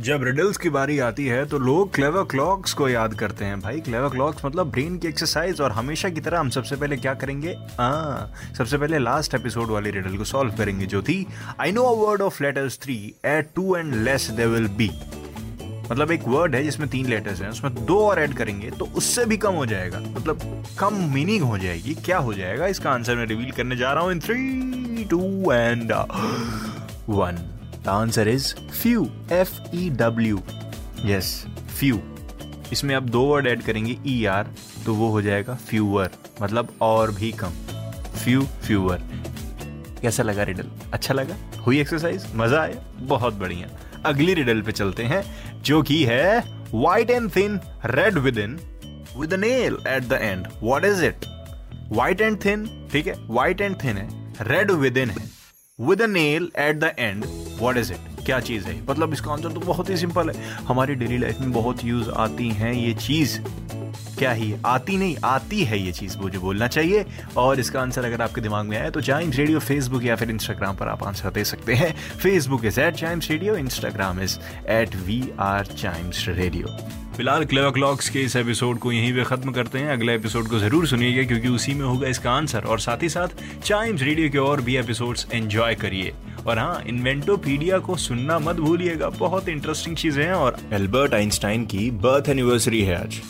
जब रिडल्स की बारी आती है तो लोग क्लेवर क्लॉक्स को याद करते हैं। भाई क्लेवर क्लॉक्स मतलब ब्रेन की एक्सरसाइज और हमेशा की तरह हम सबसे पहले क्या करेंगे? आ, सबसे पहले लास्ट एपिसोड वाली रिडल को सॉल्व करेंगे जो थी I know a word of letters three eight two and less they will be मतलब एक वर्ड है जिसमें तीन लेटर्स हैं उसमें दो और ऐड करेंगे तो उससे भी कम हो जाएगा। मतलब कम मीनिंग हो जाएगी। क्या हो जाएगा? इसका आंसर मैं रिवील करने जा रहा हूँ in three two and one the answer is few F E W yes few इसमें आप दो वर्ड ऐड करेंगे ई आर तो वो हो जाएगा फ्यूअर मतलब और भी कम. फ्यू फ्यूअर कैसा लगा रिडल अच्छा लगा? हुई एक्सरसाइज मज़ा आया? बहुत बढ़िया. अगली रिडल पे चलते हैं, जो कि है white and thin red within with nail at the end what is it white and thin ठीक है? वाइट एंड थिन है. रेड विद इन है. With nail at the end what is it क्या चीज़ है? मतलब इसका आंसर तो बहुत ही सिंपल है। हमारी डेली लाइफ में बहुत यूज़ आती है ये चीज़। क्या ही आती नहीं, आती है ये चीज़, मुझे बोलना चाहिए। और इसका आंसर अगर आपके दिमाग में आया तो चाइम्स रेडियो फेसबुक या फिर इंस्टाग्राम पर आप आंसर दे सकते हैं। Facebook is at Chimes Radio Instagram is at we are Chimes Radio फ़िलहाल क्लेवर क्लॉक्स के इस एपिसोड को यहीं पे खत्म करते हैं। अगले एपिसोड को ज़रूर सुनिएगा, क्योंकि उसी में होगा इसका आंसर। और साथ ही साथ चाइम्स रेडियो के और भी एपिसोड्स एंजॉय करिए। और हाँ इन्वेंटोपीडिया को सुनना मत भूलिएगा। बहुत इंटरेस्टिंग चीज़ें हैं और एल्बर्ट आइंस्टाइन की बर्थ एनिवर्सरी है आज।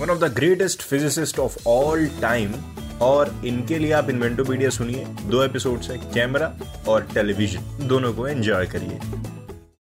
One of the greatest physicist of all time और इनके लिए आप इन्वेंटोपीडिया सुनिए। दो एपिसोड्स है कैमरा और टेलीविज़न दोनों को एंजॉय करिए।